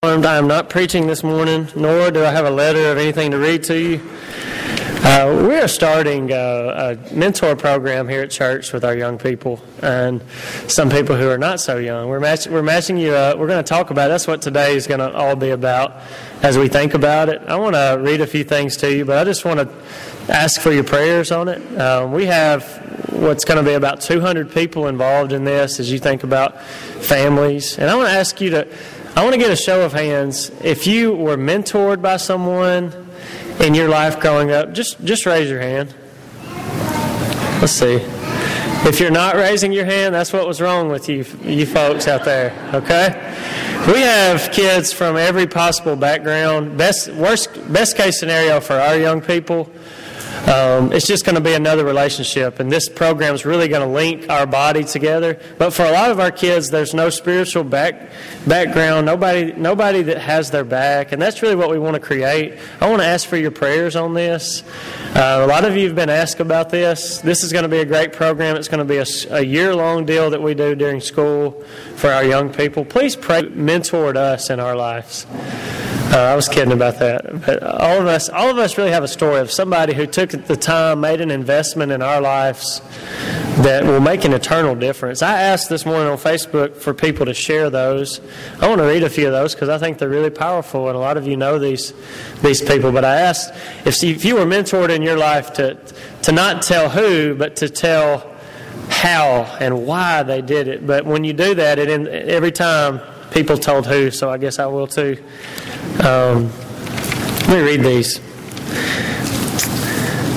I am not preaching this morning, nor do I have a letter of anything to read to you. Uh, we are starting a, a, mentor program here at church with our young people and some people who are not so young. We're, match, we're matching you up. We're going to talk about it. That's what today is going to all be about as we think about it. I want to read a few things to you, but I just want to ask for your prayers on it. Uh, we have what's going to be about 200 people involved in this as you think about families. And I want to ask you to I want to get a show of hands. If you were mentored by someone in your life growing up, just, just raise your hand. Let's see. If you're not raising your hand, that's what was wrong with you, you folks out there. Okay? We have kids from every possible background. Best worst best case scenario for our young people um, it's just going to be another relationship, and this program is really going to link our body together. But for a lot of our kids, there's no spiritual back, background, nobody, nobody that has their back, and that's really what we want to create. I want to ask for your prayers on this. Uh, a lot of you have been asked about this. This is going to be a great program. It's going to be a, a year long deal that we do during school for our young people. Please pray, mentor us in our lives. Uh, I was kidding about that. But all of us, all of us really have a story of somebody who took the time, made an investment in our lives that will make an eternal difference. I asked this morning on Facebook for people to share those. I want to read a few of those because I think they're really powerful, and a lot of you know these these people. But I asked if if you were mentored in your life to to not tell who, but to tell how and why they did it. But when you do that, it every time people told who, so I guess I will too. Um, let me read these.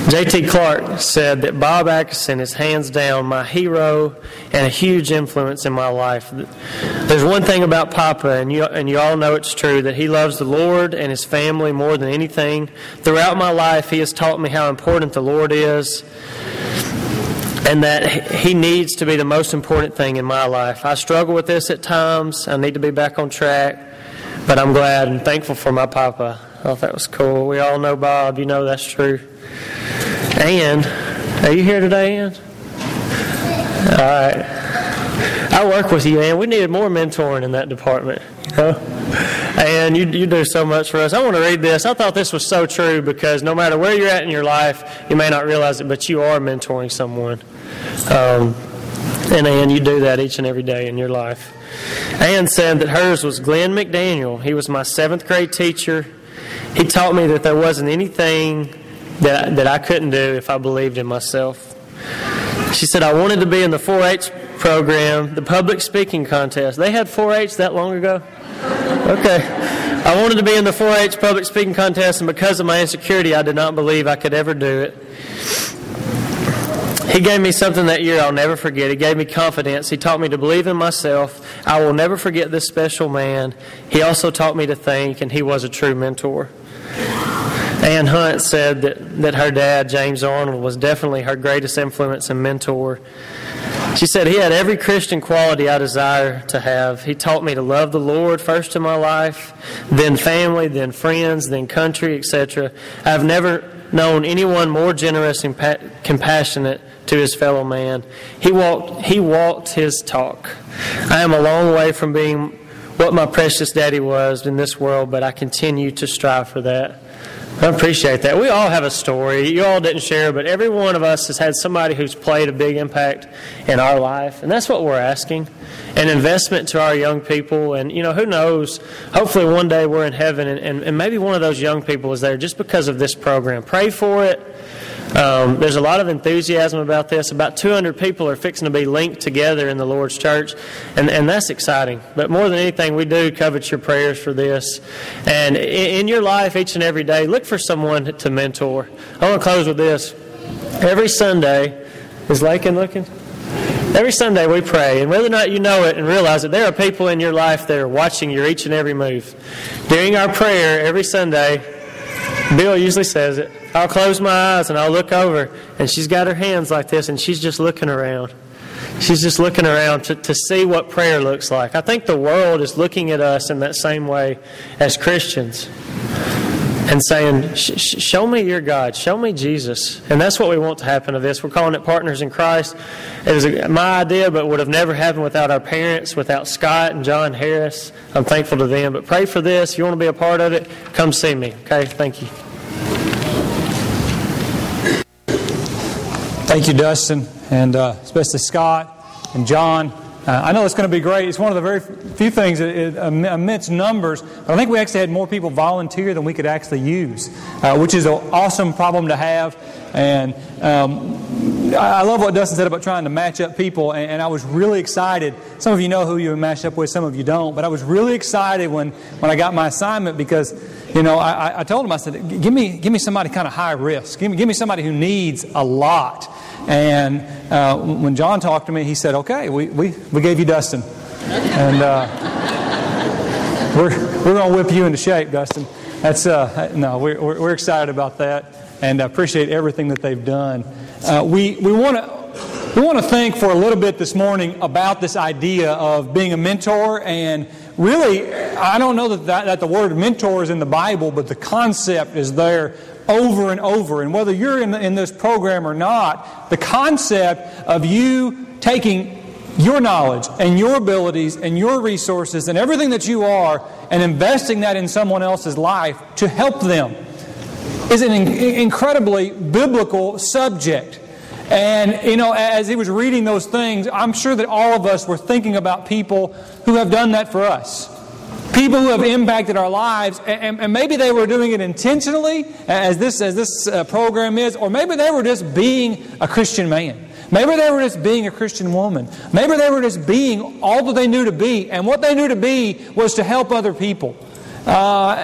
J.T. Clark said that Bob Atkinson is hands down my hero and a huge influence in my life. There's one thing about Papa, and you, and you all know it's true, that he loves the Lord and his family more than anything. Throughout my life, he has taught me how important the Lord is and that he needs to be the most important thing in my life. I struggle with this at times. I need to be back on track. But I'm glad and thankful for my papa. I thought that was cool. We all know Bob. You know that's true. And, are you here today, Ann? All right. I work with you, Ann. We needed more mentoring in that department. Know? And you, you do so much for us. I want to read this. I thought this was so true because no matter where you're at in your life, you may not realize it, but you are mentoring someone. Um, and Ann, you do that each and every day in your life. Ann said that hers was Glenn McDaniel. He was my seventh grade teacher. He taught me that there wasn't anything that, that I couldn't do if I believed in myself. She said, I wanted to be in the 4 H program, the public speaking contest. They had 4 H that long ago? Okay. I wanted to be in the 4 H public speaking contest, and because of my insecurity, I did not believe I could ever do it. He gave me something that year I'll never forget. He gave me confidence. He taught me to believe in myself. I will never forget this special man. He also taught me to think, and he was a true mentor. Ann Hunt said that, that her dad, James Arnold, was definitely her greatest influence and mentor. She said, He had every Christian quality I desire to have. He taught me to love the Lord first in my life, then family, then friends, then country, etc. I've never known anyone more generous and compassionate to his fellow man. He walked, he walked his talk. I am a long way from being what my precious daddy was in this world, but I continue to strive for that. I appreciate that. We all have a story. You all didn't share, but every one of us has had somebody who's played a big impact in our life, and that's what we're asking an investment to our young people. And, you know, who knows? Hopefully, one day we're in heaven, and, and, and maybe one of those young people is there just because of this program. Pray for it. Um, there's a lot of enthusiasm about this. About 200 people are fixing to be linked together in the Lord's church, and, and that's exciting. But more than anything, we do covet your prayers for this. And in, in your life, each and every day, look for someone to mentor. I want to close with this. Every Sunday, is Lakin looking? Every Sunday we pray, and whether or not you know it and realize it, there are people in your life that are watching your each and every move. During our prayer every Sunday, Bill usually says it. I'll close my eyes and I'll look over, and she's got her hands like this, and she's just looking around. She's just looking around to, to see what prayer looks like. I think the world is looking at us in that same way as Christians. and saying, Show me your God, show me Jesus. And that's what we want to happen to this. We're calling it Partners in Christ. It was my idea, but would have never happened without our parents, without Scott and John Harris. I'm thankful to them. But pray for this. If you want to be a part of it, come see me. Okay? Thank you. Thank you, Dustin, and uh, especially Scott and John. Uh, I know it's going to be great. It's one of the very few things, it, it, immense numbers, but I think we actually had more people volunteer than we could actually use, uh, which is an awesome problem to have. And um, I love what Dustin said about trying to match up people, and, and, I was really excited. Some of you know who you match up with, some of you don't, but I was really excited when, when I got my assignment because, you know, I, I told him, I said, give me, give me somebody kind of high risk. Give me, give me somebody who needs a lot. And uh, when John talked to me, he said, okay, we, we, we gave you Dustin. And uh, we're, we're going to whip you into shape, Dustin. That's, uh, no, we're, we're excited about that and I appreciate everything that they've done. Uh, we we want to. We want to think for a little bit this morning about this idea of being a mentor and really, I don't know that, that, that the word mentor is in the Bible, but the concept is there over and over. And whether you're in, in this program or not, the concept of you taking your knowledge and your abilities and your resources and everything that you are and investing that in someone else's life to help them is an incredibly biblical subject. And, you know, as he was reading those things, I'm sure that all of us were thinking about people who have done that for us people who have impacted our lives, and, and, maybe they were doing it intentionally, as this, as this uh, program is, or maybe they were just being a Christian man. Maybe they were just being a Christian woman. Maybe they were just being all that they knew to be, and what they knew to be was to help other people. Uh,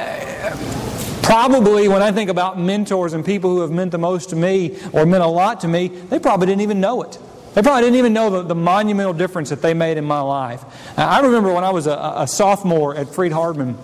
probably, when I think about mentors and people who have meant the most to me or meant a lot to me, they probably didn't even know it. They probably didn't even know the, the monumental difference that they made in my life. I remember when I was a, a sophomore at Freed Hardeman.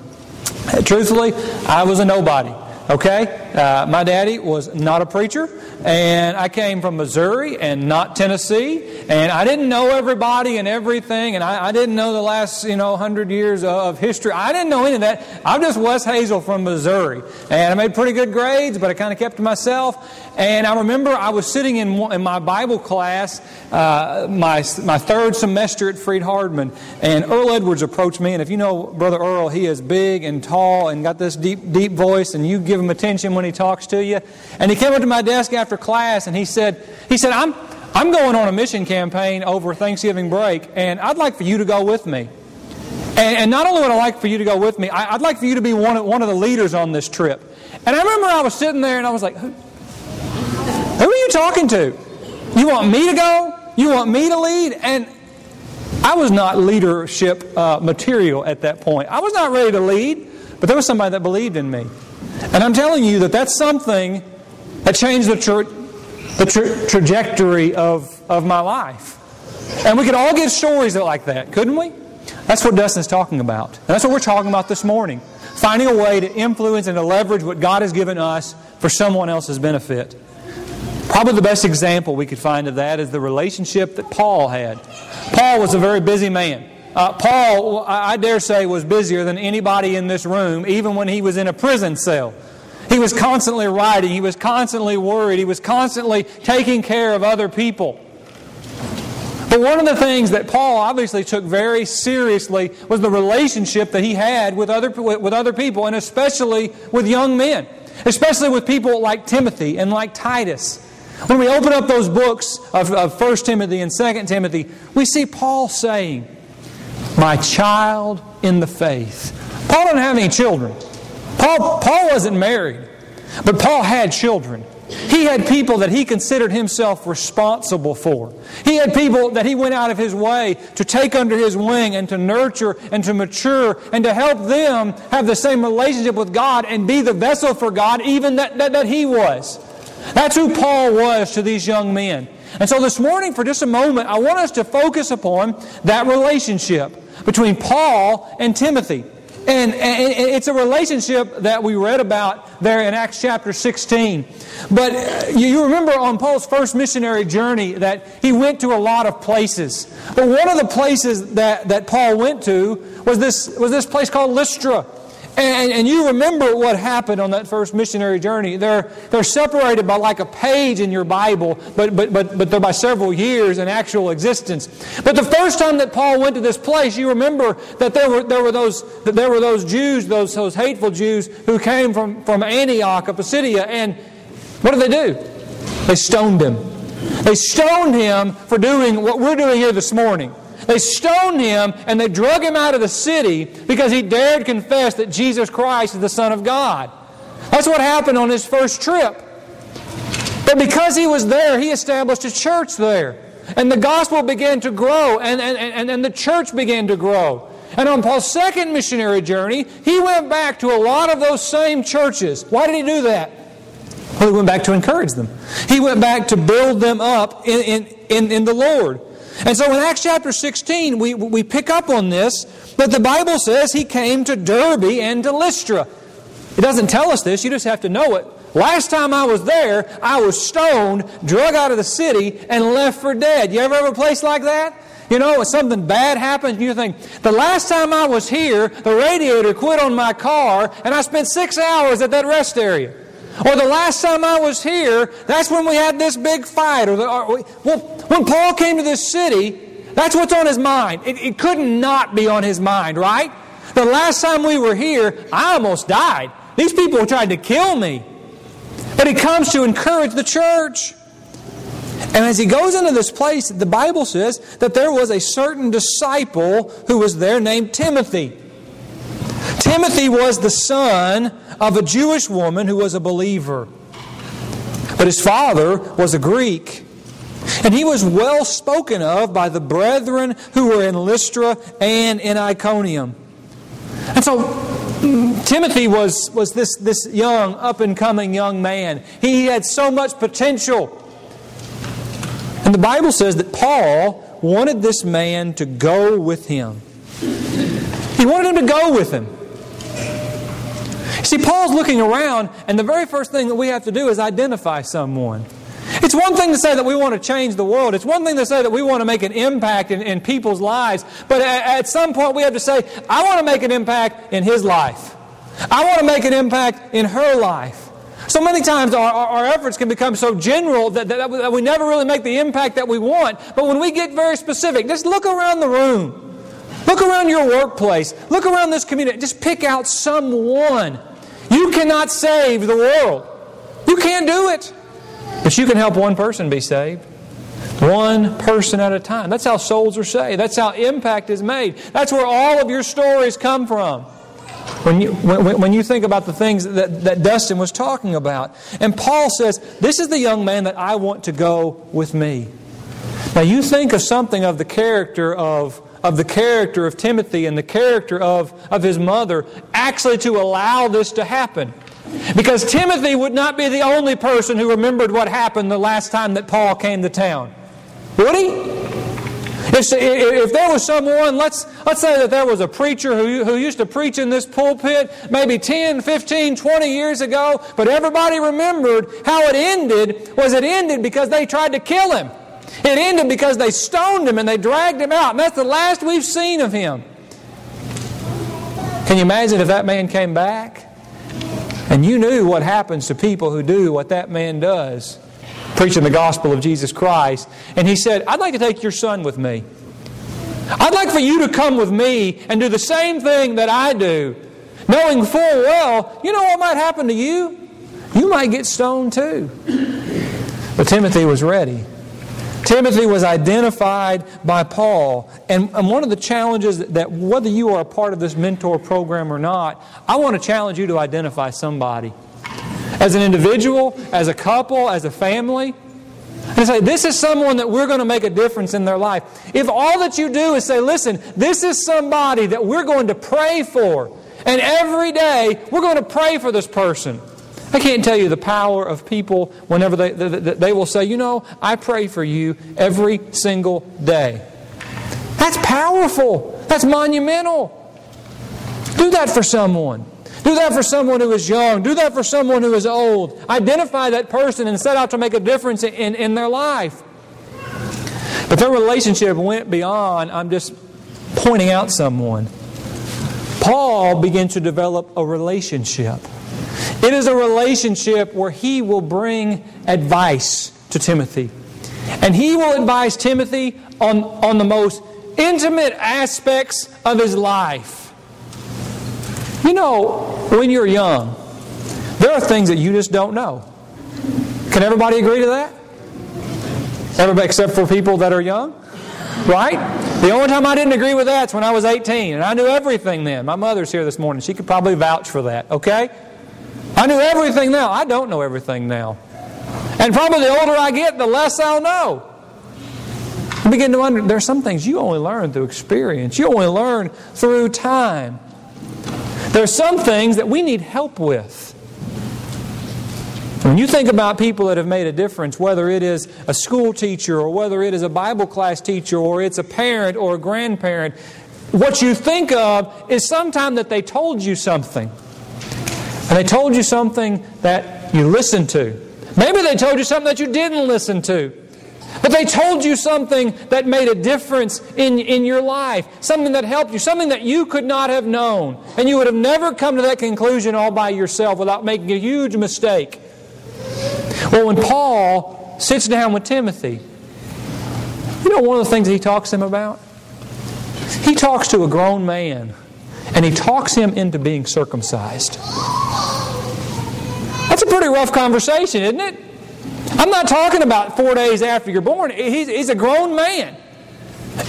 truthfully, I was a nobody. Okay? Uh, my daddy was not a preacher, and I came from Missouri and not Tennessee, and I didn't know everybody and everything, and I, I didn't know the last, you know, hundred years of history. I didn't know any of that. I'm just Wes Hazel from Missouri, and I made pretty good grades, but I kind of kept to myself. And I remember I was sitting in, in my Bible class, uh, my, my third semester at Freed Hardeman, and Earl Edwards approached me, and if you know Brother Earl, he is big and tall and got this deep, deep voice, and you give him attention when he talks to you. And he came up to my desk after class and he said, he said, I'm, I'm going on a mission campaign over Thanksgiving break and I'd like for you to go with me. And, and not only would I like for you to go with me, I, would like for you to be one of, one of the leaders on this trip. And I remember I was sitting there and I was like, you talking to? You want me to go? You want me to lead? And I was not leadership uh, material at that point. I was not ready to lead, but there was somebody that believed in me. And I'm telling you that that's something that changed the, tra- the tra- trajectory of, of my life. And we could all get stories like that, couldn't we? That's what Dustin's talking about. And that's what we're talking about this morning. Finding a way to influence and to leverage what God has given us for someone else's benefit. Probably the best example we could find of that is the relationship that Paul had. Paul was a very busy man. Uh, Paul, I dare say, was busier than anybody in this room, even when he was in a prison cell. He was constantly writing, he was constantly worried, he was constantly taking care of other people. But one of the things that Paul obviously took very seriously was the relationship that he had with other, with other people, and especially with young men, especially with people like Timothy and like Titus. When we open up those books of, of 1 Timothy and 2 Timothy, we see Paul saying, my child in the faith. Paul didn't have any children. Paul, Paul wasn't married, but Paul had children. He had people that he considered himself responsible for. He had people that he went out of his way to take under his wing and to nurture and to mature and to help them have the same relationship with God and be the vessel for God, even that, that, that he was. That's who Paul was to these young men. And so this morning, for just a moment, I want us to focus upon that relationship between Paul and Timothy. And, and, it's a relationship that we read about there in Acts chapter 16. But you remember on Paul's first missionary journey that he went to a lot of places. But one of the places that, that Paul went to was this, was this place called Lystra. And, and, you remember what happened on that first missionary journey. They're, they're separated by like a page in your Bible, but, but, but, but they're by several years in actual existence. But the first time that Paul went to this place, you remember that there were, there were, those, that there were those Jews, those, those hateful Jews, who came from, from Antioch of Pisidia. And what did they do? They stoned him. They stoned him for doing what we're doing here this morning. They stoned him and they drug him out of the city because he dared confess that Jesus Christ is the Son of God. That's what happened on his first trip. But because he was there, he established a church there. And the gospel began to grow, and, and, and, and the church began to grow. And on Paul's second missionary journey, he went back to a lot of those same churches. Why did he do that? Well, he went back to encourage them. He went back to build them up in, in, in, in the Lord. And so in Acts chapter 16, we, we pick up on this that the Bible says he came to Derbe and to Lystra. It doesn't tell us this, you just have to know it. Last time I was there, I was stoned, drug out of the city, and left for dead. You ever have a place like that? You know, when something bad happens, you think, the last time I was here, the radiator quit on my car, and I spent six hours at that rest area. Or the last time I was here, that's when we had this big fight. Or, the, or well, when Paul came to this city, that's what's on his mind. It, it could not be on his mind, right? The last time we were here, I almost died. These people tried to kill me. But he comes to encourage the church. And as he goes into this place, the Bible says that there was a certain disciple who was there named Timothy. Timothy was the son of a Jewish woman who was a believer. But his father was a Greek. And he was well spoken of by the brethren who were in Lystra and in Iconium. And so Timothy was, was this, this young, up and coming young man. He had so much potential. And the Bible says that Paul wanted this man to go with him. He wanted him to go with him. See, Paul's looking around, and the very first thing that we have to do is identify someone. It's one thing to say that we want to change the world. It's one thing to say that we want to make an impact in, in people's lives. But at, at some point, we have to say, I want to make an impact in his life. I want to make an impact in her life. So many times our, our, our efforts can become so general that, that, that we never really make the impact that we want. But when we get very specific, just look around the room. Look around your workplace. Look around this community. Just pick out someone you cannot save the world. You can't do it. But you can help one person be saved. One person at a time. That's how souls are saved. That's how impact is made. That's where all of your stories come from. When you, when, when you think about the things that, that Dustin was talking about. And Paul says, This is the young man that I want to go with me. Now you think of something of the character of of the character of Timothy and the character of, of his mother actually to allow this to happen. Because Timothy would not be the only person who remembered what happened the last time that Paul came to town. Would he? If, there was someone, let's, let's say that there was a preacher who, who used to preach in this pulpit maybe 10, 15, 20 years ago, but everybody remembered how it ended was it ended because they tried to kill him. It ended because they stoned him and they dragged him out. And that's the last we've seen of him. Can you imagine if that man came back? And you knew what happens to people who do what that man does, preaching the gospel of Jesus Christ. And he said, I'd like to take your son with me. I'd like for you to come with me and do the same thing that I do, knowing full well, you know what might happen to you? You might get stoned too. But Timothy was ready. Timothy was identified by Paul. And, and one of the challenges that, that, whether you are a part of this mentor program or not, I want to challenge you to identify somebody. As an individual, as a couple, as a family. And say, this is someone that we're going to make a difference in their life. If all that you do is say, listen, this is somebody that we're going to pray for. And every day, we're going to pray for this person. I can't tell you the power of people whenever they, they, they will say, You know, I pray for you every single day. That's powerful. That's monumental. Do that for someone. Do that for someone who is young. Do that for someone who is old. Identify that person and set out to make a difference in, in their life. But their relationship went beyond, I'm just pointing out someone. Paul began to develop a relationship. It is a relationship where he will bring advice to Timothy. And he will advise Timothy on, on the most intimate aspects of his life. You know, when you're young, there are things that you just don't know. Can everybody agree to that? Everybody except for people that are young? Right? The only time I didn't agree with that is when I was 18, and I knew everything then. My mother's here this morning. She could probably vouch for that, okay? I knew everything now. I don't know everything now. And probably the older I get, the less I'll know. I begin to wonder there are some things you only learn through experience, you only learn through time. There are some things that we need help with. When you think about people that have made a difference, whether it is a school teacher or whether it is a Bible class teacher or it's a parent or a grandparent, what you think of is sometime that they told you something. And they told you something that you listened to. Maybe they told you something that you didn't listen to. But they told you something that made a difference in, in your life, something that helped you, something that you could not have known. And you would have never come to that conclusion all by yourself without making a huge mistake. Well, when Paul sits down with Timothy, you know one of the things he talks to him about? He talks to a grown man and he talks him into being circumcised. That's a pretty rough conversation, isn't it? I'm not talking about four days after you're born. He's, he's a grown man.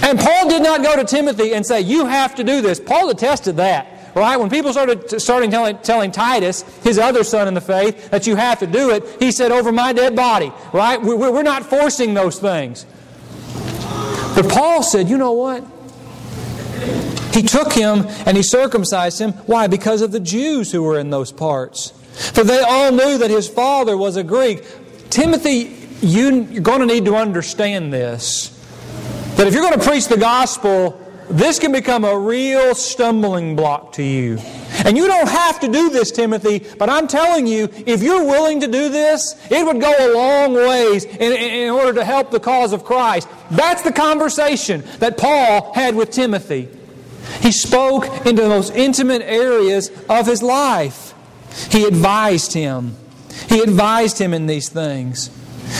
And Paul did not go to Timothy and say, You have to do this. Paul attested that. Right? When people started starting telling, telling Titus, his other son in the faith, that you have to do it, he said, Over my dead body. Right? We're, we're not forcing those things. But Paul said, You know what? He took him and he circumcised him. Why? Because of the Jews who were in those parts. For they all knew that his father was a Greek. Timothy, you're going to need to understand this. That if you're going to preach the gospel, this can become a real stumbling block to you. And you don't have to do this, Timothy, but I'm telling you, if you're willing to do this, it would go a long ways in, in, order to help the cause of Christ. That's the conversation that Paul had with Timothy. He spoke into the most intimate areas of his life. He advised him. He advised him in these things.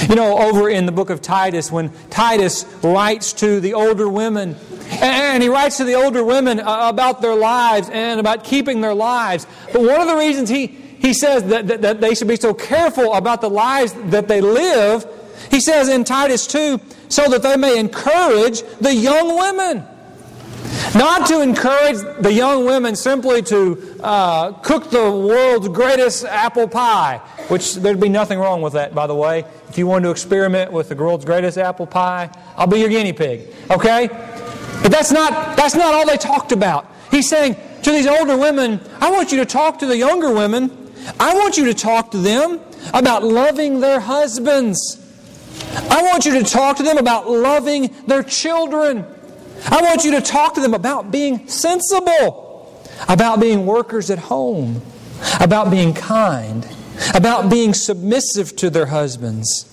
You know, over in the book of Titus, when Titus writes to the older women, and he writes to the older women uh, about their lives and about keeping their lives. But one of the reasons he, he says that, that, that they should be so careful about the lives that they live, he says in Titus 2, so that they may encourage the young women. Not to encourage the young women simply to uh, cook the world's greatest apple pie, which there'd be nothing wrong with that, by the way. If you want to experiment with the world's greatest apple pie, I'll be your guinea pig. Okay? But that's not, that's not all they talked about. He's saying to these older women, I want you to talk to the younger women. I want you to talk to them about loving their husbands. I want you to talk to them about loving their children. I want you to talk to them about being sensible, about being workers at home, about being kind, about being submissive to their husbands,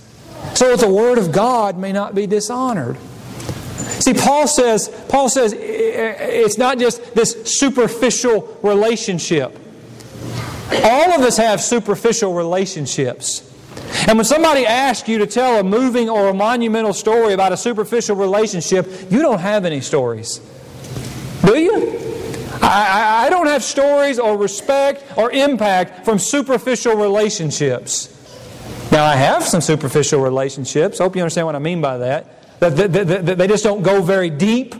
so that the Word of God may not be dishonored. See, Paul says, Paul says it's not just this superficial relationship. All of us have superficial relationships. And when somebody asks you to tell a moving or a monumental story about a superficial relationship, you don't have any stories. Do you? I, I, don't have stories or respect or impact from superficial relationships. Now, I have some superficial relationships. I hope you understand what I mean by that. That, that, that, that they just don't go very deep.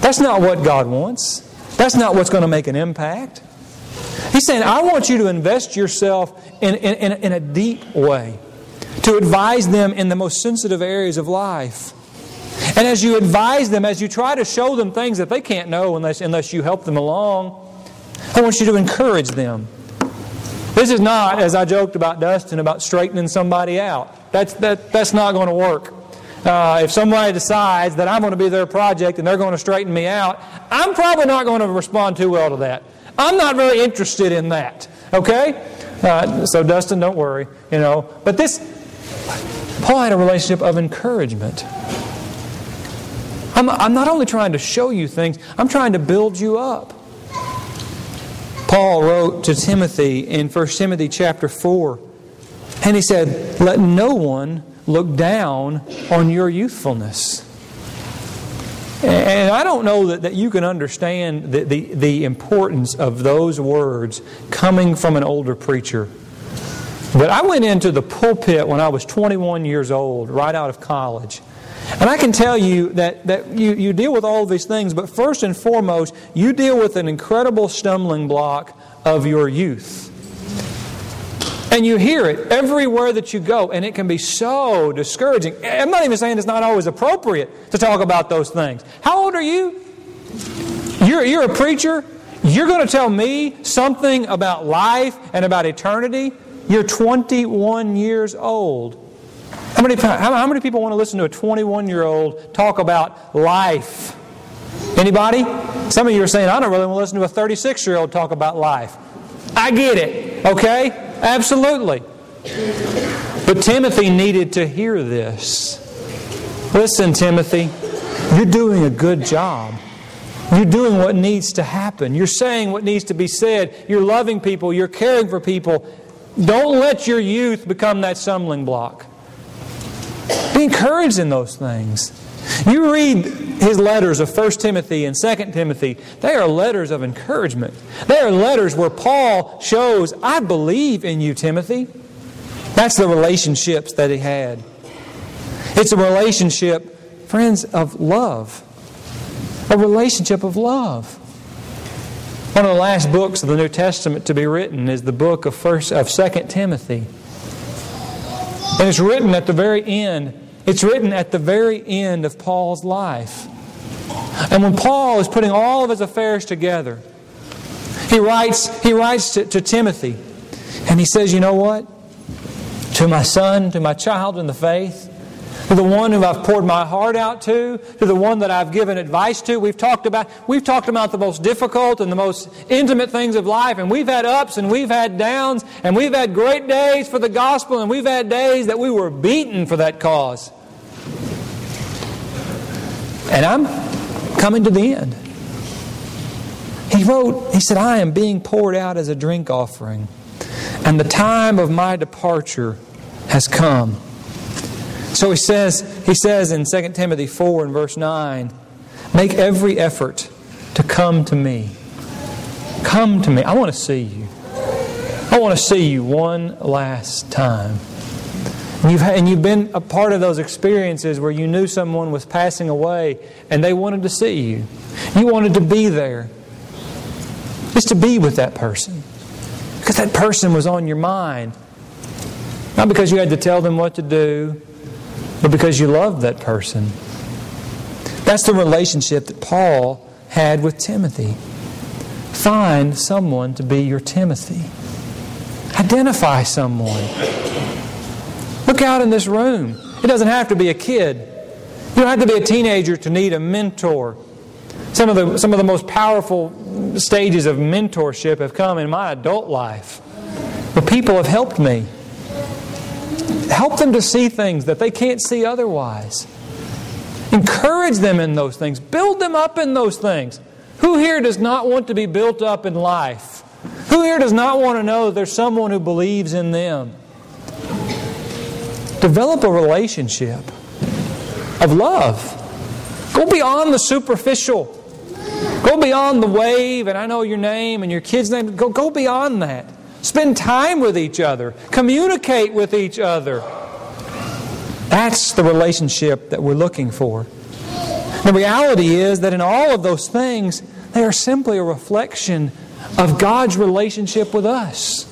That's not what God wants. That's not what's going to make an impact. He's saying, I want you to invest yourself in, in, in, a deep way, to advise them in the most sensitive areas of life. And as you advise them, as you try to show them things that they can't know unless, unless you help them along, I want you to encourage them. This is not, as I joked about Dustin, about straightening somebody out. That's, that, that's not going to work. Uh, if somebody decides that I'm going to be their project and they're going to straighten me out, I'm probably not going to respond too well to that. I'm not very interested in that. Okay? Uh, so, Dustin, don't worry. You know. But this, Paul had a relationship of encouragement. I'm, I'm not only trying to show you things, I'm trying to build you up. Paul wrote to Timothy in 1 Timothy chapter 4. And he said, Let no one look down on your youthfulness. And I don't know that, that you can understand the, the, the importance of those words coming from an older preacher. But I went into the pulpit when I was 21 years old, right out of college. And I can tell you that, that you, you deal with all these things, but first and foremost, you deal with an incredible stumbling block of your youth. And you hear it everywhere that you go, and it can be so discouraging. I'm not even saying it's not always appropriate to talk about those things. How old are you? You're, you're a preacher. You're going to tell me something about life and about eternity. You're 21 years old. How many, how many people want to listen to a 21 year old talk about life? Anybody? Some of you are saying, I don't really want to listen to a 36 year old talk about life. I get it, okay? Absolutely. But Timothy needed to hear this. Listen, Timothy, you're doing a good job. You're doing what needs to happen. You're saying what needs to be said. You're loving people. You're caring for people. Don't let your youth become that stumbling block. Be encouraged in those things. You read his letters of 1 Timothy and 2 Timothy, they are letters of encouragement. They are letters where Paul shows, I believe in you, Timothy. That's the relationships that he had. It's a relationship, friends, of love. A relationship of love. One of the last books of the New Testament to be written is the book of first of 2 Timothy. And it's written at the very end it's written at the very end of Paul's life. And when Paul is putting all of his affairs together, he writes, he writes to, to Timothy, and he says, You know what? To my son, to my child in the faith, to the one who I've poured my heart out to, to the one that I've given advice to. We've talked about we've talked about the most difficult and the most intimate things of life, and we've had ups and we've had downs, and we've had great days for the gospel, and we've had days that we were beaten for that cause. And I'm coming to the end. He wrote, he said, I am being poured out as a drink offering, and the time of my departure has come. So he says, he says in 2 Timothy 4 and verse 9, make every effort to come to me. Come to me. I want to see you. I want to see you one last time. And you've, and you've been a part of those experiences where you knew someone was passing away and they wanted to see you. You wanted to be there. Just to be with that person. Because that person was on your mind. Not because you had to tell them what to do, but because you loved that person. That's the relationship that Paul had with Timothy. Find someone to be your Timothy. Identify someone. Look out in this room. It doesn't have to be a kid. You don't have to be a teenager to need a mentor. Some of the, some of the most powerful stages of mentorship have come in my adult life. Where people have helped me. Help them to see things that they can't see otherwise. Encourage them in those things. Build them up in those things. Who here does not want to be built up in life? Who here does not want to know there's someone who believes in them? Develop a relationship of love. Go beyond the superficial. Go beyond the wave, and I know your name and your kid's name. Go, go beyond that. Spend time with each other. Communicate with each other. That's the relationship that we're looking for. The reality is that in all of those things, they are simply a reflection of God's relationship with us.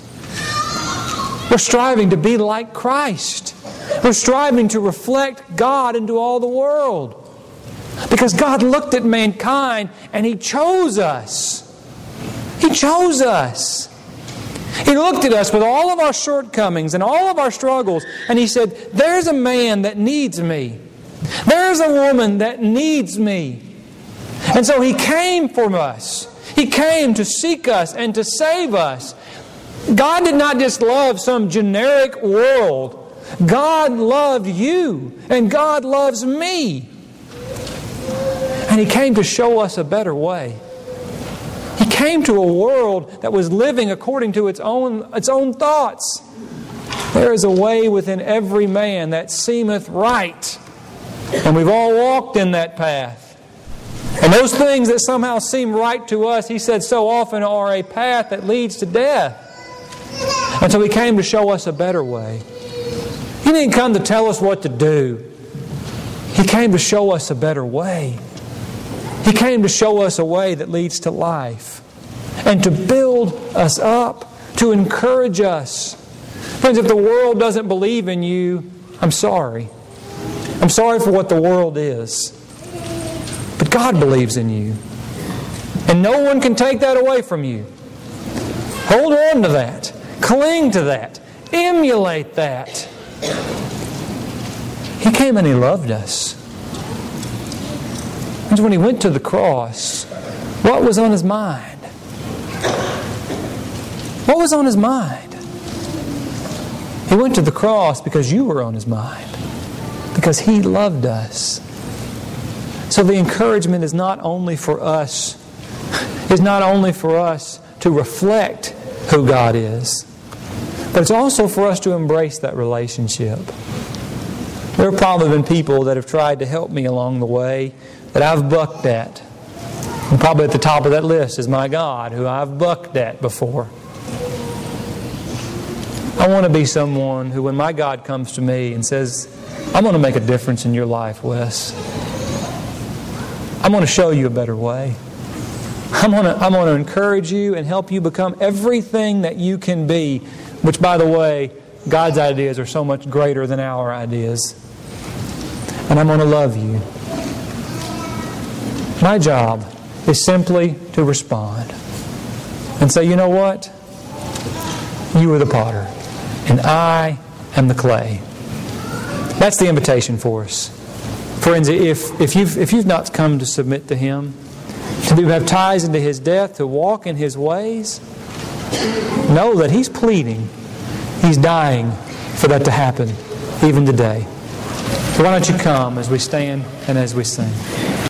We're striving to be like Christ. We're striving to reflect God into all the world. Because God looked at mankind and He chose us. He chose us. He looked at us with all of our shortcomings and all of our struggles, and He said, There's a man that needs me. There's a woman that needs me. And so He came for us. He came to seek us and to save us. God did not just love some generic world. God loved you, and God loves me. And He came to show us a better way. He came to a world that was living according to its own, its own thoughts. There is a way within every man that seemeth right. And we've all walked in that path. And those things that somehow seem right to us, he said so often, are a path that leads to death. And so he came to show us a better way. He didn't come to tell us what to do, he came to show us a better way. He came to show us a way that leads to life and to build us up, to encourage us. Friends, if the world doesn't believe in you, I'm sorry. I'm sorry for what the world is. But God believes in you. And no one can take that away from you. Hold on to that. Cling to that. Emulate that. He came and He loved us. And when He went to the cross, what was on His mind? What was on His mind? He went to the cross because you were on His mind, because He loved us. So the encouragement is not only for us, is not only for us to reflect who God is, but it's also for us to embrace that relationship. There have probably been people that have tried to help me along the way that I've bucked at. And probably at the top of that list is my God, who I've bucked at before. I want to be someone who, when my God comes to me and says, I'm going to make a difference in your life, Wes. I'm going to show you a better way. I'm going, to, I'm going to encourage you and help you become everything that you can be, which, by the way, God's ideas are so much greater than our ideas. And I'm going to love you. My job is simply to respond and say, you know what? You are the potter, and I am the clay. That's the invitation for us. Friends, if, if, you've, if you've not come to submit to Him, to be baptized into His death, to walk in His ways, know that He's pleading, He's dying for that to happen even today. So why don't you come as we stand and as we sing?